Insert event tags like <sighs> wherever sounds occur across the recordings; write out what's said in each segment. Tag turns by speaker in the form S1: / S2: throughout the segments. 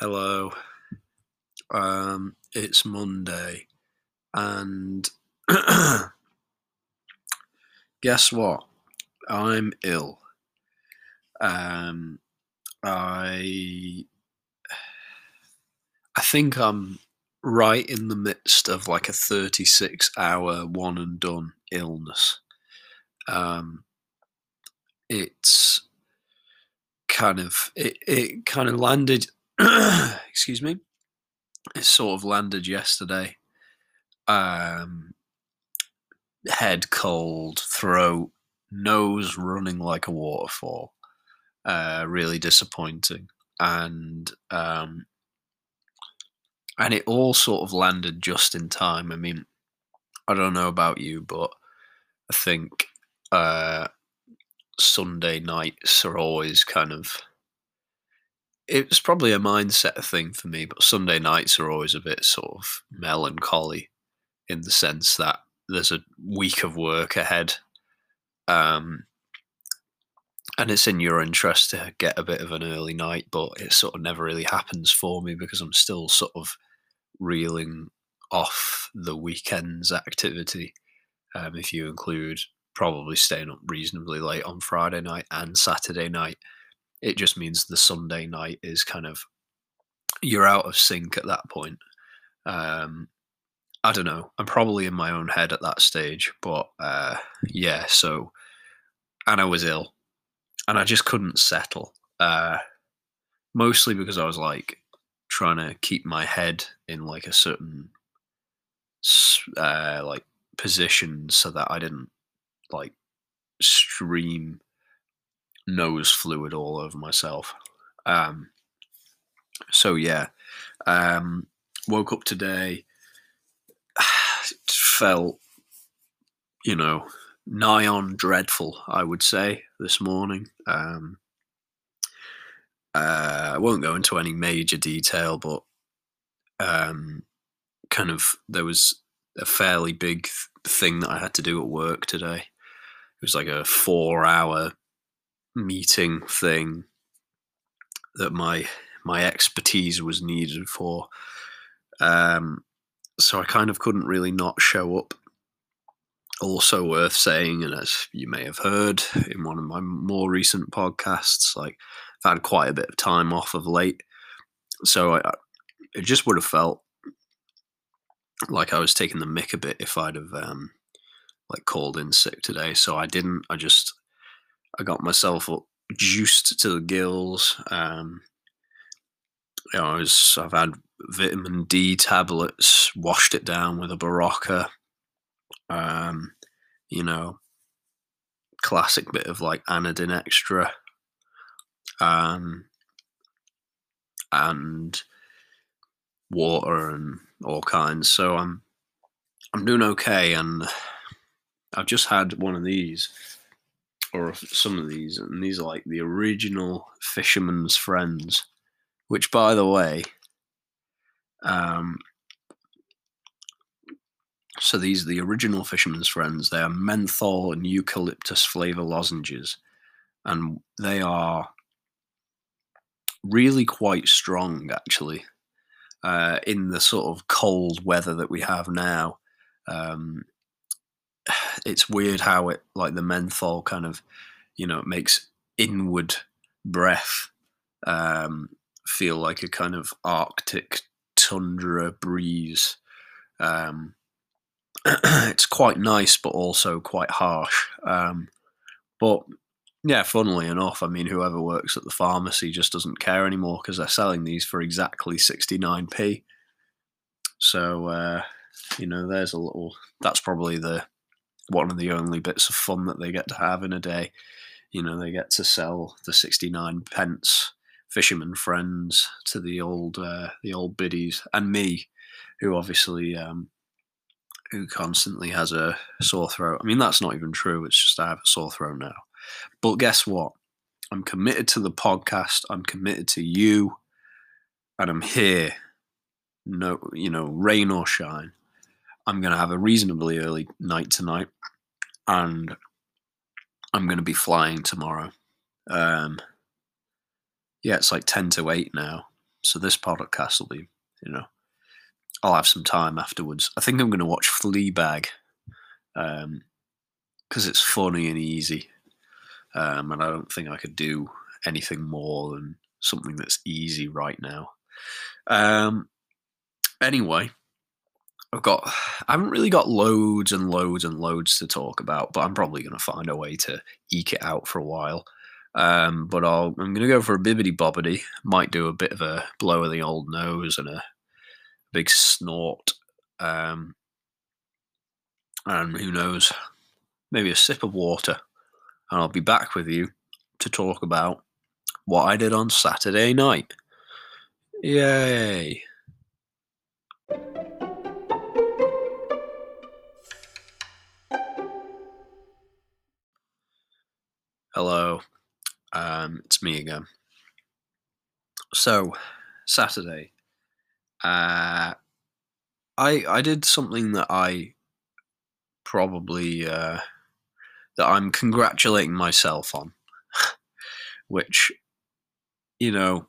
S1: Hello. Um, it's Monday, and <clears throat> guess what? I'm ill. Um, I I think I'm right in the midst of like a 36 hour one and done illness. Um, it's kind of it, it kind of landed <clears throat> excuse me. It sort of landed yesterday. Um head cold throat nose running like a waterfall. Uh really disappointing. And um and it all sort of landed just in time. I mean i don't know about you but i think uh sunday nights are always kind of it's probably a mindset thing for me, but Sunday nights are always a bit sort of melancholy in the sense that there's a week of work ahead. Um, and it's in your interest to get a bit of an early night, but it sort of never really happens for me because I'm still sort of reeling off the weekend's activity. Um, if you include probably staying up reasonably late on Friday night and Saturday night it just means the Sunday night is kind of you're out of sync at that point. Um, I don't know. I'm probably in my own head at that stage, but uh, yeah. So, and I was ill, and I just couldn't settle. Uh, mostly because I was like trying to keep my head in like a certain uh, like position so that I didn't like stream nose fluid all over myself. Um, so yeah, um, woke up today, <sighs> felt, you know, nigh on dreadful. I would say this morning. Um, uh, I won't go into any major detail, but um, kind of there was a fairly big thing that I had to do at work today. It was like a four-hour meeting thing that my my expertise was needed for. Um, so I kind of couldn't really not show up. Also worth saying, and as you may have heard in one of my more recent podcasts, like I've had quite a bit of time off of late, so I, it just would have felt like I was taking the mick a bit if I'd have um, like called in sick today. So I didn't. I just I got myself juiced to the gills. Um, you know, I was, I've had vitamin D tablets, washed it down with a Berocca. Um, you know, classic bit of like Anadin extra. Um, and water and all kinds. So I'm I'm doing okay, and I've just had one of these or some of these, and these are like the original Fisherman's Friends, which, by the way, um, so these are the original Fisherman's Friends. They are menthol and eucalyptus flavor lozenges, and they are really quite strong, actually. Uh, in the sort of cold weather that we have now, um, <sighs> it's weird how it like the menthol kind of you know makes inward breath um, feel like a kind of arctic tundra breeze. Um, <clears throat> it's quite nice but also quite harsh. Um, but yeah funnily enough i mean whoever works at the pharmacy just doesn't care anymore because they're selling these for exactly 69p so uh, you know there's a little that's probably the one of the only bits of fun that they get to have in a day. You know, they get to sell the 69 pence fisherman friends to the old uh, the old biddies and me, who obviously um, who constantly has a sore throat. I mean, that's not even true. It's just I have a sore throat now. But guess what? I'm committed to the podcast. I'm committed to you, and I'm here. No, you know, rain or shine. I'm going to have a reasonably early night tonight, and I'm going to be flying tomorrow. Um, yeah, it's like 10 to 8 now. so this podcast will be, you know, I'll have some time afterwards. I think I'm going to watch Fleabag because um, it's funny and easy, um, and I don't think I could do anything more than something that's easy right now. Um, anyway, I've got <sighs> I haven't really got loads and loads and loads to talk about, but I'm probably going to find a way to eke it out for a while. Um, but I'll, I'm going to go for a bibbity bobbity. Might do a bit of a blow of the old nose and a big snort. Um, and who knows, maybe a sip of water. And I'll be back with you to talk about what I did on Saturday night. Yay! Hello, um, it's me again. So, Saturday, uh, I I did something that I probably uh, that I'm congratulating myself on, <laughs> which you know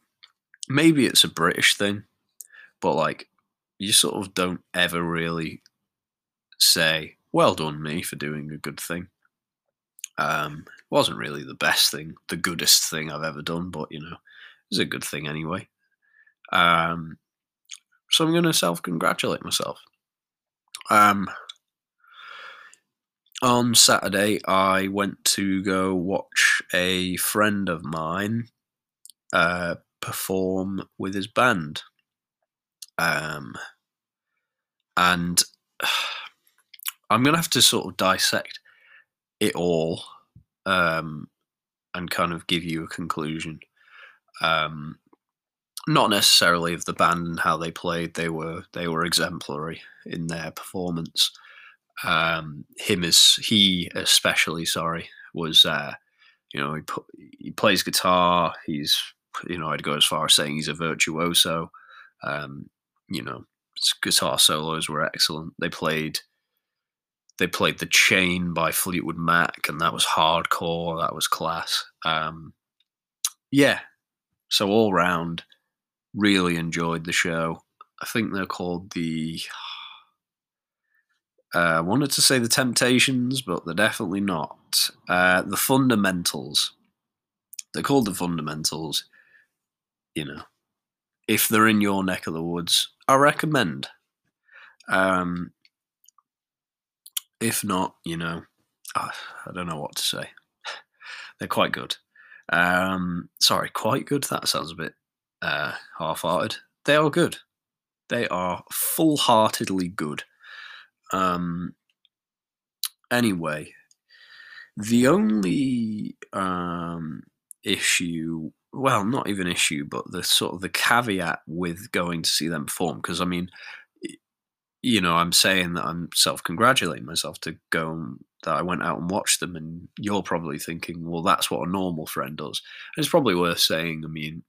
S1: maybe it's a British thing, but like you sort of don't ever really say well done me for doing a good thing. Um, wasn't really the best thing, the goodest thing I've ever done, but you know, it's a good thing anyway. Um, so I'm going to self congratulate myself. Um, on Saturday, I went to go watch a friend of mine uh, perform with his band. Um, and <sighs> I'm going to have to sort of dissect it all um, and kind of give you a conclusion. Um, not necessarily of the band and how they played; they were they were exemplary in their performance. Um, him as he especially, sorry, was uh, you know he put, he plays guitar. He's you know I'd go as far as saying he's a virtuoso. Um, you know, guitar solos were excellent. They played they played The Chain by Fleetwood Mac, and that was hardcore. That was class. Um, yeah, so all round, really enjoyed the show. I think they're called the. Uh, I wanted to say the Temptations, but they're definitely not. Uh, the Fundamentals. They're called the Fundamentals. You know, if they're in your neck of the woods, I recommend. Um, if not, you know, I don't know what to say. <sighs> They're quite good. Um, sorry, quite good. That sounds a bit uh, half-hearted. They are good. They are full-heartedly good. Um, anyway, the only um, issue, well, not even issue, but the sort of the caveat with going to see them perform, because I mean, you know, I'm saying that I'm self congratulating myself to go that I went out and watched them, and you're probably thinking, well, that's what a normal friend does. And it's probably worth saying. I mean,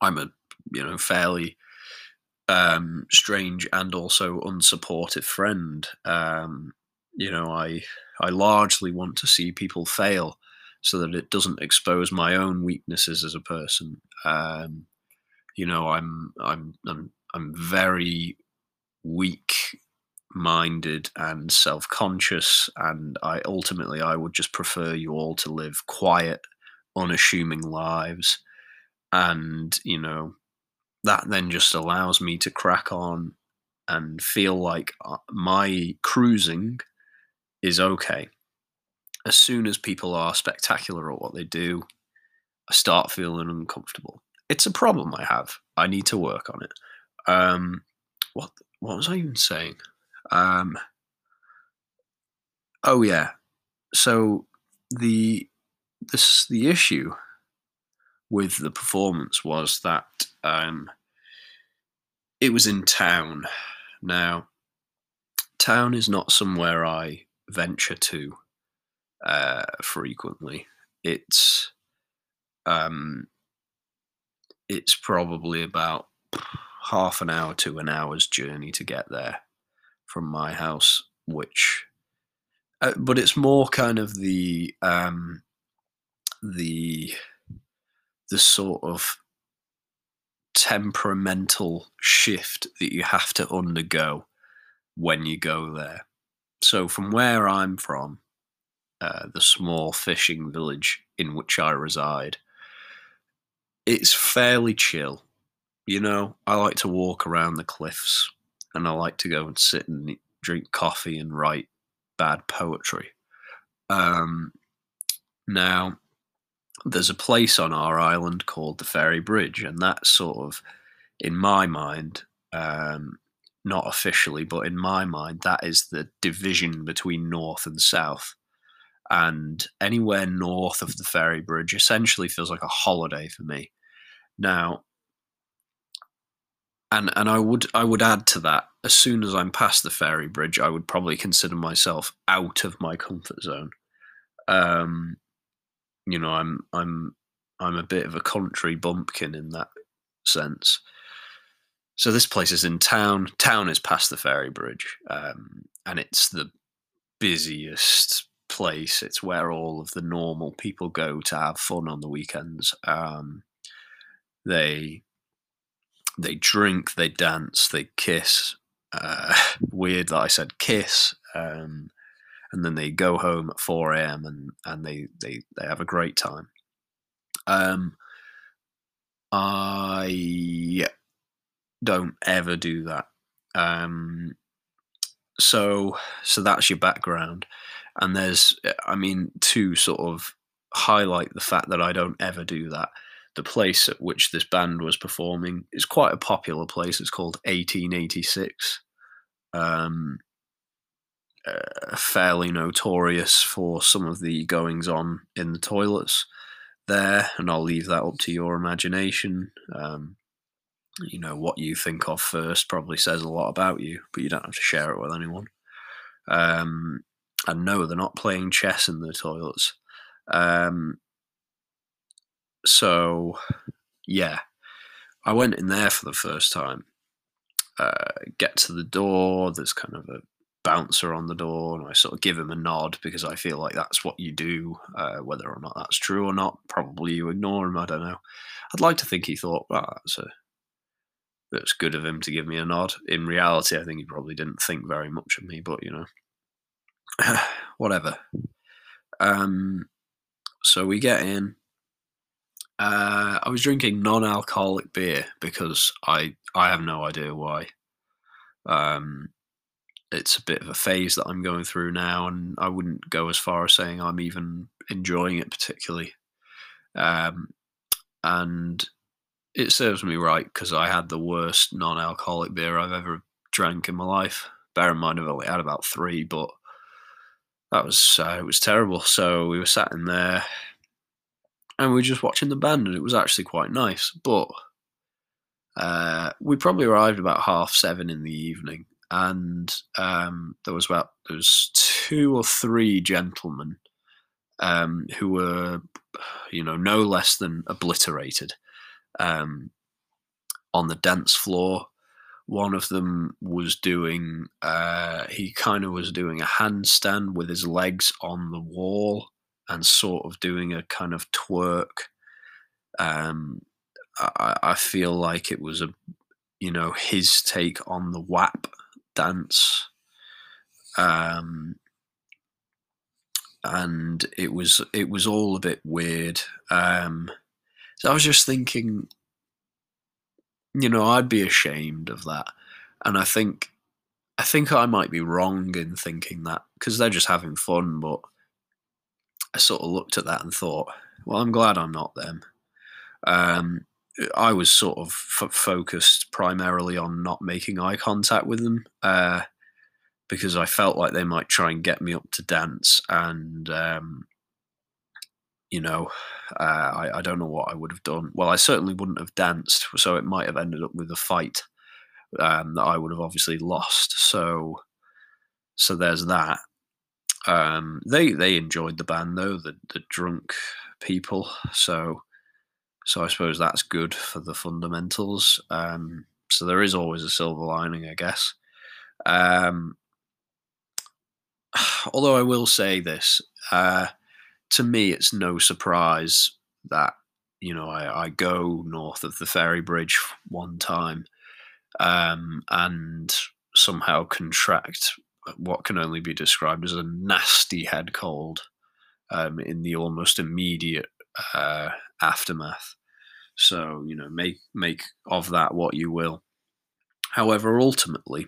S1: I'm a you know fairly um, strange and also unsupportive friend. Um, you know, I I largely want to see people fail so that it doesn't expose my own weaknesses as a person. Um, you know, I'm I'm I'm I'm very weak minded and self-conscious and i ultimately i would just prefer you all to live quiet unassuming lives. And you know that then just allows me to crack on and feel like uh, my cruising is okay. As soon as people are spectacular at what they do i start feeling uncomfortable. It's a problem i have. I need to work on it. Um what what was I even saying? Um, oh yeah. So the this the issue with the performance was that um, it was in town. Now, town is not somewhere I venture to uh, frequently. It's um, it's probably about half an hour to an hour's journey to get there from my house, which, uh, but it's more kind of the um, the the sort of temperamental shift that you have to undergo when you go there. So, from where I'm from, uh, the small fishing village in which I reside, it's fairly chill. You know, I like to walk around the cliffs and I like to go and sit and drink coffee and write bad poetry. Um, now, there's a place on our island called the Ferry Bridge, and that's sort of, in my mind, um, not officially, but in my mind, that is the division between North and South. And anywhere north of the Ferry Bridge essentially feels like a holiday for me. Now, and and I would I would add to that as soon as I'm past the ferry bridge, I would probably consider myself out of my comfort zone. Um, you know, I'm I'm I'm a bit of a country bumpkin in that sense. So this place is in town. Town is past the ferry bridge, um, and it's the busiest place. It's where all of the normal people go to have fun on the weekends. Um, they they drink, they dance, they kiss. Uh, <laughs> weird that I said kiss. Um, and then they go home at 4 a.m. and, and they, they, they have a great time. Um, I don't ever do that. Um, so so that's your background, and there's I mean to sort of highlight the fact that I don't ever do that the place at which this band was performing is quite a popular place. It's called 1886. Um, uh, fairly notorious for some of the goings on in the toilets there, and I'll leave that up to your imagination. Um, you know, what you think of first probably says a lot about you, but you don't have to share it with anyone. Um, and no, they're not playing chess in the toilets. Um, so, yeah, I went in there for the first time. Uh, get to the door. There's kind of a bouncer on the door, and I sort of give him a nod because I feel like that's what you do. Uh, whether or not that's true or not, probably you ignore him. I don't know. I'd like to think he thought, well, that's a that's good of him to give me a nod. In reality, I think he probably didn't think very much of me, but you know, <sighs> whatever. Um, so we get in. Uh, I was drinking non-alcoholic beer because I I have no idea why. Um, it's a bit of a phase that I'm going through now, and I wouldn't go as far as saying I'm even enjoying it particularly. Um, and it serves me right because I had the worst non-alcoholic beer I've ever drank in my life. Bear in mind, I've only had about three, but that was uh, it was terrible. So we were sat in there and we were just watching the band, and it was actually quite nice. But uh, we probably arrived about half seven in the evening, and um, there was about there was two or three gentlemen um, who were, you know, no less than obliterated um, on the dance floor. One of them was doing, uh, he kind of was doing a handstand with his legs on the wall and sort of doing a kind of twerk. Um, I, I feel like it was a, you know, his take on the WAP dance. Um, and it was it was all a bit weird. Um, so I was just thinking, you know, I'd be ashamed of that, and I think I think I might be wrong in thinking that because they're just having fun, but I sort of looked at that and thought, well, I'm glad I'm not them. Um, I was sort of f- focused primarily on not making eye contact with them uh, because I felt like they might try and get me up to dance, and um, you know, uh, I, I, don't know what I would have done. Well, I certainly wouldn't have danced, so it might have ended up with a fight um, that I would have obviously lost. So, so there's that. Um, they they enjoyed the band though, the the drunk people. So so I suppose that's good for the fundamentals. Um, so there is always a silver lining, I guess. Um, <sighs> although I will say this, uh, to me, it's no surprise that you know, I, I go north of the ferry bridge one time um, and somehow contract what can only be described as a nasty head cold um, in the almost immediate uh, aftermath. So you know, make make of that what you will. However, ultimately,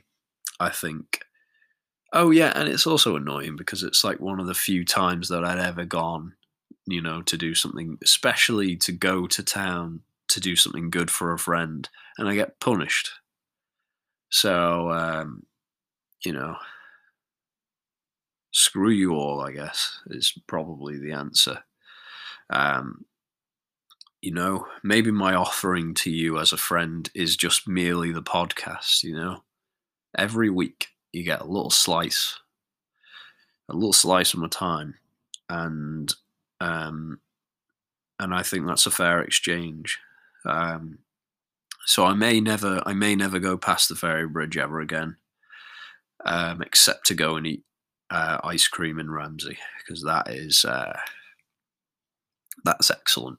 S1: I think. Oh yeah, and it's also annoying because it's like one of the few times that I'd ever gone, you know, to do something, especially to go to town to do something good for a friend, and I get punished. So, um, you know, screw you all, I guess, is probably the answer. Um, you know, maybe my offering to you as a friend is just merely the podcast, you know? Every week you get a little slice, a little slice of my time. And, um, and I think that's a fair exchange. Um, so I may never, I may never go past the ferry bridge ever again, um, except to go and eat uh, ice cream in Ramsey because that is uh, that's excellent.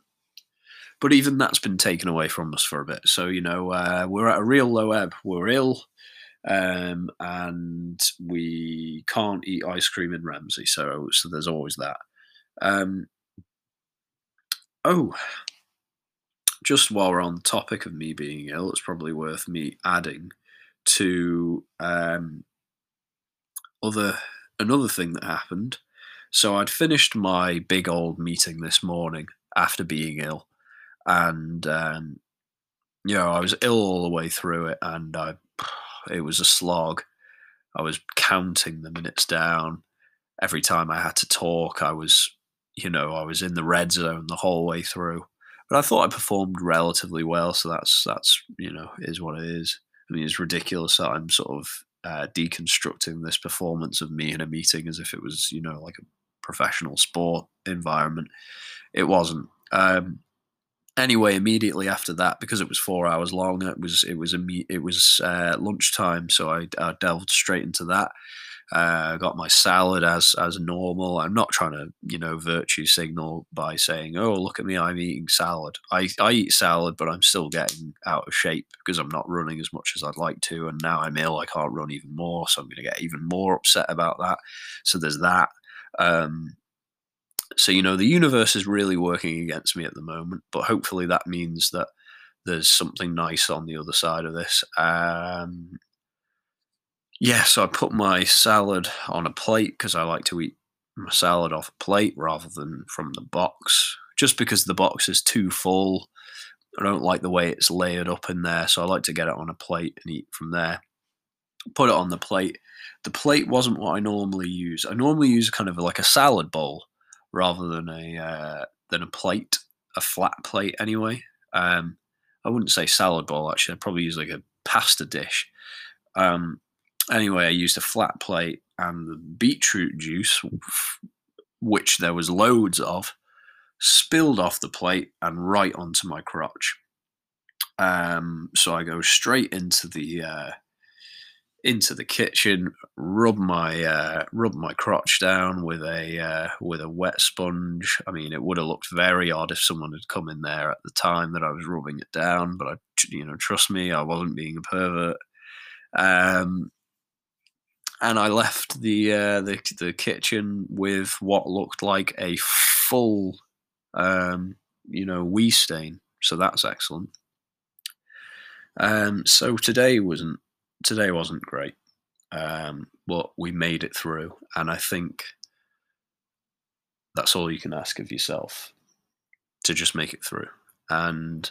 S1: But even that's been taken away from us for a bit. So you know uh, we're at a real low ebb. We're ill, um, and we can't eat ice cream in Ramsey. So so there's always that. Um, oh, just while we're on the topic of me being ill, it's probably worth me adding to um, other another thing that happened. So I'd finished my big old meeting this morning after being ill, and um, you know I was ill all the way through it, and I <sighs> it was a slog. I was counting the minutes down every time I had to talk. I was, you know, I was in the red zone the whole way through. But I thought I performed relatively well, so that's that's you know is what it is. I mean, it's ridiculous that I'm sort of uh, deconstructing this performance of me in a meeting as if it was, you know, like a professional sport environment. It wasn't. Um, anyway, immediately after that, because it was four hours long, it was it was a it was uh, lunchtime, so I, I delved straight into that. Uh, got my salad as as normal. I'm not trying to you know virtue signal by saying, "Oh, look at me, I'm eating salad." I I eat salad, but I'm still getting out of shape because I'm not running as much as I'd like to, and now I'm ill. I can't run even more, so I'm going to get even more upset about that. So there's that. Um, so you know the universe is really working against me at the moment, but hopefully that means that there's something nice on the other side of this. Um, yeah, so I put my salad on a plate because I like to eat my salad off a plate rather than from the box. Just because the box is too full, I don't like the way it's layered up in there, so I like to get it on a plate and eat from there. Put it on the plate. The plate wasn't what I normally use. I normally use kind of like a salad bowl rather than a uh, than a plate, a flat plate anyway. Um, I wouldn't say salad bowl actually. I'd probably use like a pasta dish. Um, anyway, I used a flat plate and the beetroot juice, which there was loads of, spilled off the plate and right onto my crotch. Um, so I go straight into the uh, into the kitchen, rub my uh, rub my crotch down with a uh, with a wet sponge. I mean, it would have looked very odd if someone had come in there at the time that I was rubbing it down, but I, you know, trust me, I wasn't being a pervert. Um, and I left the uh, the the kitchen with what looked like a full, um, you know, wee stain. So that's excellent. Um, so today wasn't today wasn't great, um, but we made it through, and I think that's all you can ask of yourself to just make it through. And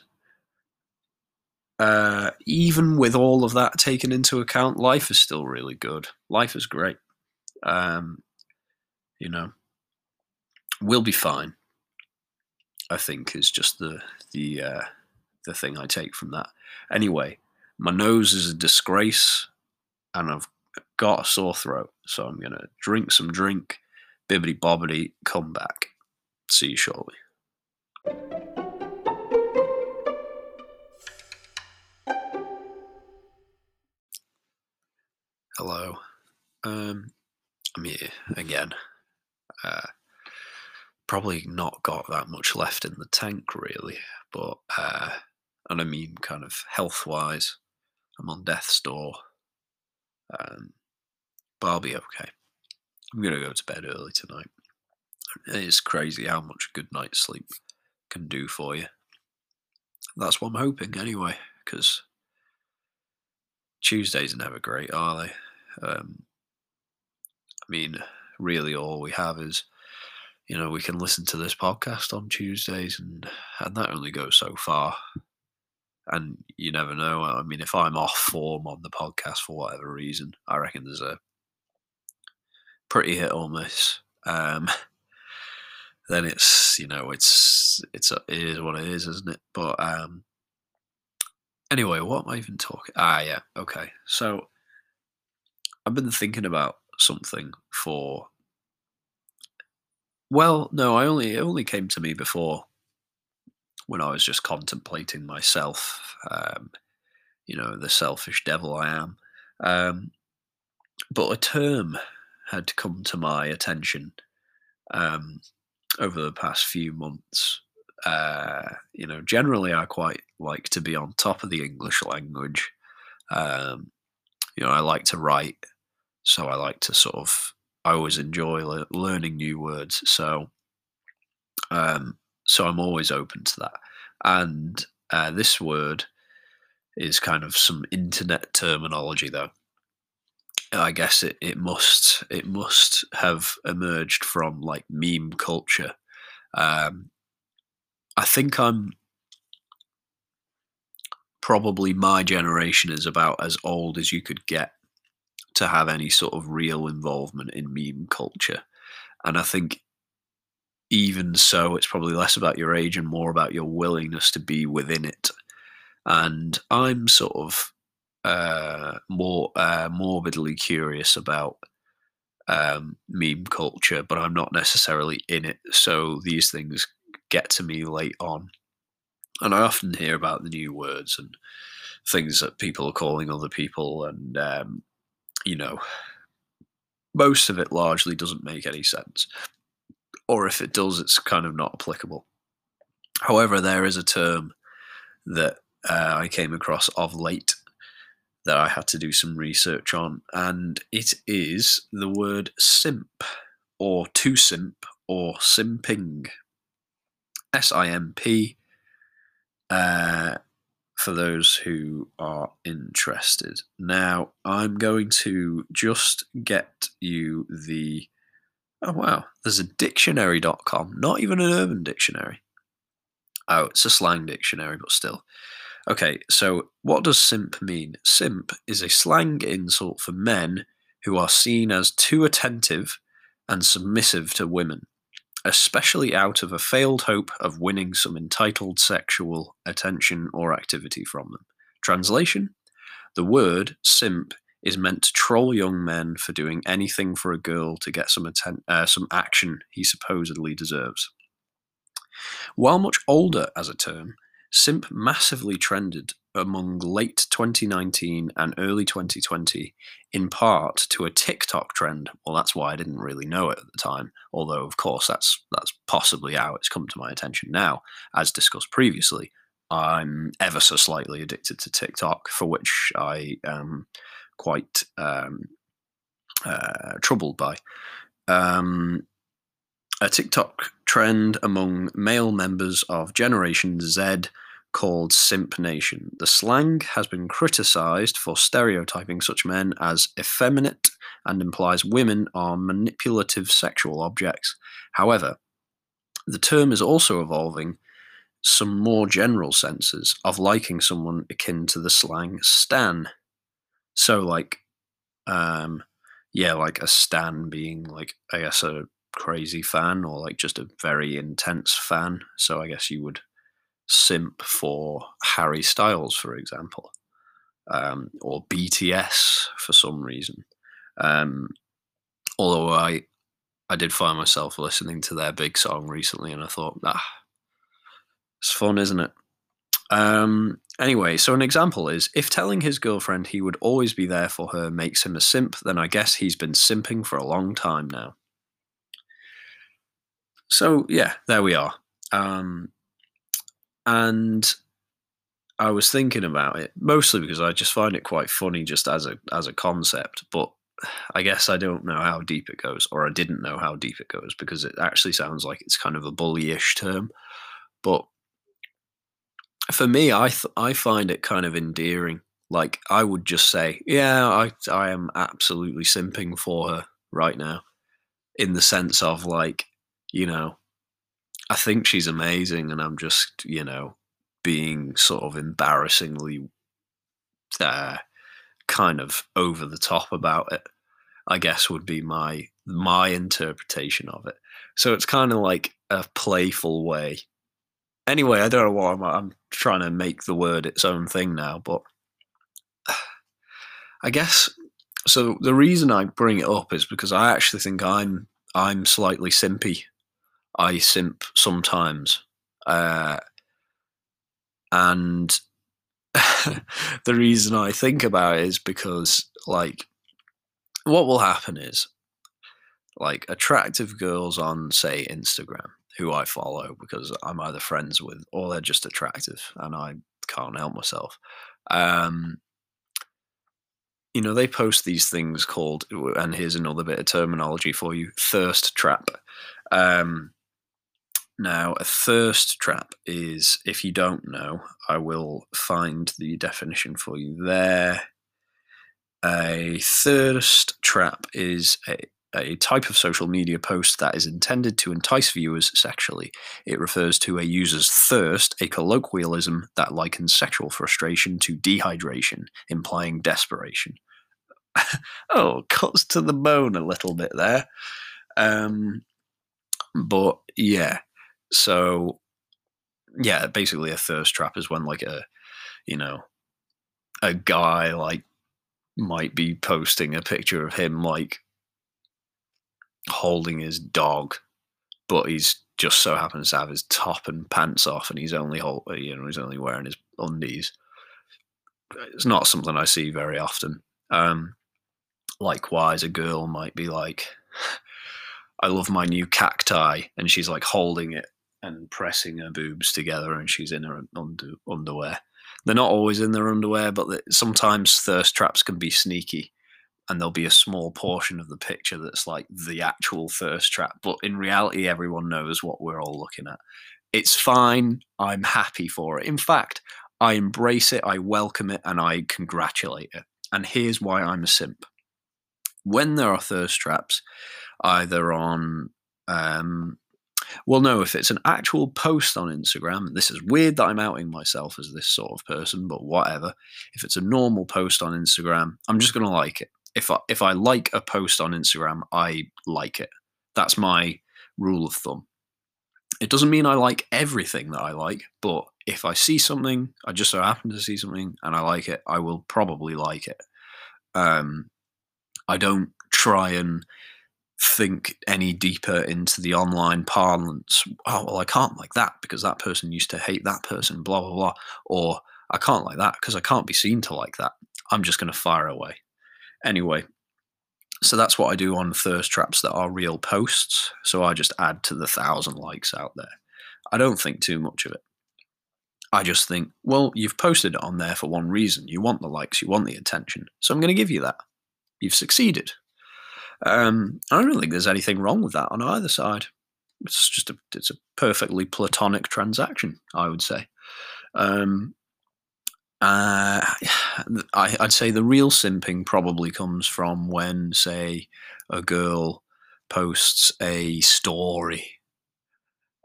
S1: uh, even with all of that taken into account, life is still really good. Life is great. Um, you know, we'll be fine. I think is just the the uh, the thing I take from that. Anyway, my nose is a disgrace, and I've got a sore throat, so I'm gonna drink some drink, bibbity bobbity, come back. See you shortly. Hello. Um, I'm here again. Uh, probably not got that much left in the tank, really. But, uh, and I mean, kind of health wise, I'm on death's door. Um, but I'll be okay. I'm going to go to bed early tonight. It's crazy how much a good night's sleep can do for you. That's what I'm hoping, anyway, because Tuesdays are never great, are they? Um, I mean, really, all we have is, you know, we can listen to this podcast on Tuesdays, and and that only goes so far. And you never know. I mean, if I'm off form on the podcast for whatever reason, I reckon there's a pretty hit or miss. Um, <laughs> then it's you know it's it's it is what it is, isn't it? But um, anyway, what am I even talking? Ah, yeah, okay. So I've been thinking about something for. Well, no, I only it only came to me before when I was just contemplating myself. Um, you know, the selfish devil I am. Um, but a term had come to my attention um, over the past few months. Uh, you know, generally, I quite like to be on top of the English language. Um, you know, I like to write, so I like to sort of. I always enjoy le- learning new words, so um, so I'm always open to that. And uh, this word is kind of some internet terminology, though. I guess it, it must it must have emerged from like meme culture. Um, I think I'm probably my generation is about as old as you could get to have any sort of real involvement in meme culture, and I think even so, it's probably less about your age and more about your willingness to be within it. And I'm sort of uh, more uh, morbidly curious about um, meme culture, but I'm not necessarily in it. So these things get to me late on. And I often hear about the new words and things that people are calling other people. And, um, you know, most of it largely doesn't make any sense or if it does, it's kind of not applicable. However, there is a term that uh, I came across of late that I had to do some research on, and it is the word simp, or to simp, or simping. S I M P. Uh, for those who are interested. Now, I'm going to just get you the Oh, wow. There's a dictionary.com, not even an urban dictionary. Oh, it's a slang dictionary, but still. Okay, so what does simp mean? Simp is a slang insult for men who are seen as too attentive and submissive to women, especially out of a failed hope of winning some entitled sexual attention or activity from them. Translation The word simp is meant to troll young men for doing anything for a girl to get some atten- uh, some action he supposedly deserves. While much older as a term, simp massively trended among late 2019 and early 2020 in part to a TikTok trend. Well, that's why I didn't really know it at the time, although of course that's that's possibly how it's come to my attention now, as discussed previously. I'm ever so slightly addicted to TikTok, for which I am quite um, uh, troubled by. Um, a TikTok trend among male members of Generation Z called Simp Nation. The slang has been criticized for stereotyping such men as effeminate and implies women are manipulative sexual objects. However, the term is also evolving some more general senses of liking someone akin to the slang stan. So like, um, yeah, like a stan being like I guess a crazy fan or like just a very intense fan. So I guess you would simp for Harry Styles, for example, um, or BTS for some reason. Um, although I I did find myself listening to their big song recently, and I thought, ah, it's fun, isn't it? Um, anyway, so an example is if telling his girlfriend he would always be there for her makes him a simp, then I guess he's been simping for a long time now. so yeah, there we are. Um, and I was thinking about it mostly because I just find it quite funny just as a as a concept, but I guess I don't know how deep it goes, or I didn't know how deep it goes because it actually sounds like it's kind of a bullyish term. But for me, I th- I find it kind of endearing. Like I would just say, yeah, I I am absolutely simping for her right now, in the sense of like, you know, I think she's amazing, and I'm just you know being sort of embarrassingly uh, kind of over the top about it. I guess would be my my interpretation of it. So it's kind of like a playful way. Anyway, I don't know what I'm, I'm trying to make the word its own thing now, but <sighs> I guess so. The reason I bring it up is because I actually think I'm I'm slightly simpy. I simp sometimes. Uh, and <laughs> the reason I think about it is because, like, what will happen is, like, attractive girls on, say, Instagram, who I follow because I'm either friends with or they're just attractive and I can't help myself. Um, you know, they post these things called, and here's another bit of terminology for you thirst trap. Um, now, a thirst trap is, if you don't know, I will find the definition for you there. A thirst trap is a, a type of social media post that is intended to entice viewers sexually. It refers to a user's thirst, a colloquialism that likens sexual frustration to dehydration, implying desperation. <laughs> oh, cuts to the bone a little bit there. Um, but yeah, so yeah, basically a thirst trap is when like a you know a guy like might be posting a picture of him like holding his dog, but he's just so happens to have his top and pants off, and he's only hold, you know he's only wearing his undies. It's not something I see very often. Um, likewise, a girl might be like, "I love my new cacti," and she's like holding it and pressing her boobs together, and she's in her under, underwear. They're not always in their underwear, but sometimes thirst traps can be sneaky, and there'll be a small portion of the picture that's like the actual thirst trap. But in reality, everyone knows what we're all looking at. It's fine. I'm happy for it. In fact, I embrace it, I welcome it, and I congratulate it. And here's why I'm a simp. When there are thirst traps, either on um, well, no, if it's an actual post on Instagram, this is weird that I'm outing myself as this sort of person, but whatever. If it's a normal post on Instagram, I'm just going to like it. If I, if I like a post on Instagram, I like it. That's my rule of thumb. It doesn't mean I like everything that I like, but if I see something, I just so happen to see something and I like it, I will probably like it. Um, I don't try and think any deeper into the online parlance. Oh, well, I can't like that because that person used to hate that person, blah, blah, blah. Or I can't like that because I can't be seen to like that. I'm just going to fire away. Anyway, so that's what I do on thirst traps that are real posts. So I just add to the thousand likes out there. I don't think too much of it. I just think, well, you've posted it on there for one reason. You want the likes, you want the attention. So I'm going to give you that. You've succeeded. Um, I don't think there's anything wrong with that on either side. It's just a it's a perfectly platonic transaction, I would say. Um, uh, <sighs> I, I'd say the real simping probably comes from when, say, a girl posts a story,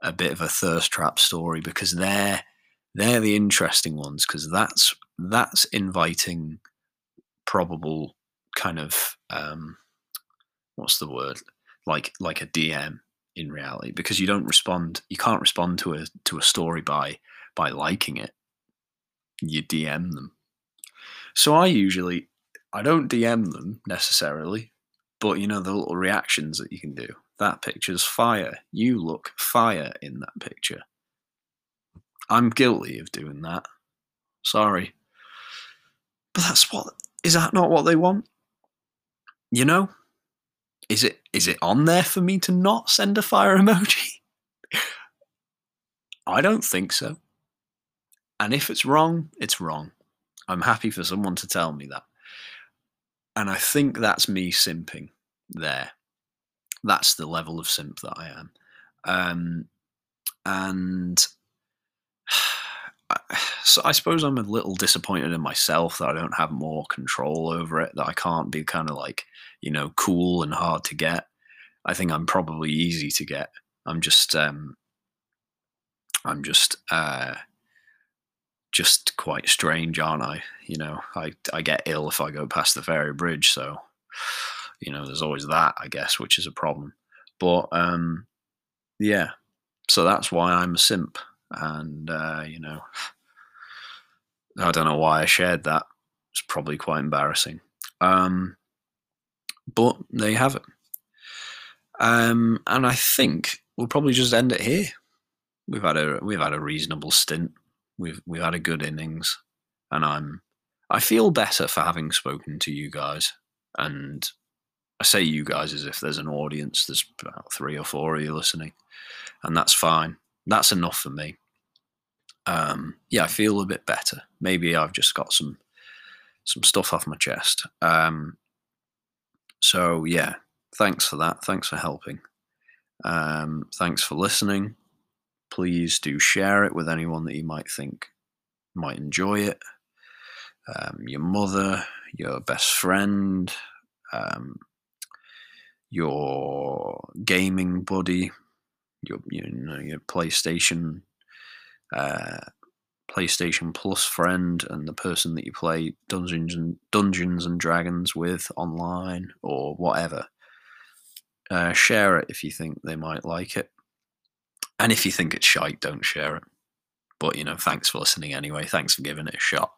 S1: a bit of a thirst trap story, because they're they're the interesting ones because that's that's inviting probable kind of um, what's the word like like a DM in reality because you don't respond you can't respond to a to a story by by liking it. You DM them. So I usually I don't DM them necessarily but you know the little reactions that you can do. That picture's fire. You look fire in that picture. I'm guilty of doing that. Sorry. But that's what is that not what they want? You know is it is it on there for me to not send a fire <laughs> emoji? I don't think so. And if it's wrong, it's wrong. I'm happy for someone to tell me that. And I think that's me simping there. That's the level of simp that I am. Um, and so I suppose I'm a little disappointed in myself that I don't have more control over it, that I can't be kind of like, you know, cool and hard to get. I think I'm probably easy to get. I'm just, um, I'm just, uh, just quite strange, aren't I? You know, I, I get ill if I go past the ferry bridge, so you know, there's always that, I guess, which is a problem. But um, yeah, so that's why I'm a simp, and uh, you know, I don't know why I shared that. It's probably quite embarrassing. Um, but there you have it. Um, and I think we'll probably just end it here. We've had a we've had a reasonable stint. We've we've had a good innings, and I'm I feel better for having spoken to you guys. And I say you guys as if there's an audience. There's about three or four of you listening, and that's fine. That's enough for me. Um, yeah, I feel a bit better. Maybe I've just got some some stuff off my chest. Um, so yeah, thanks for that. Thanks for helping. Um, thanks for listening. Please do share it with anyone that you might think might enjoy it. Um, your mother, your best friend, um, your gaming buddy, your you know your PlayStation uh, PlayStation Plus friend and the person that you play Dungeons and Dungeons and Dragons with online or whatever. Uh, share it if you think they might like it, and if you think it's shite, don't share it. But you know, thanks for listening anyway. Thanks for giving it a shot.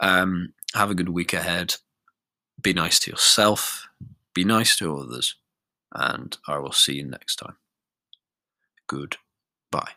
S1: Um, have a good week ahead. Be nice to yourself. Be nice to others. And I will see you next time. Goodbye.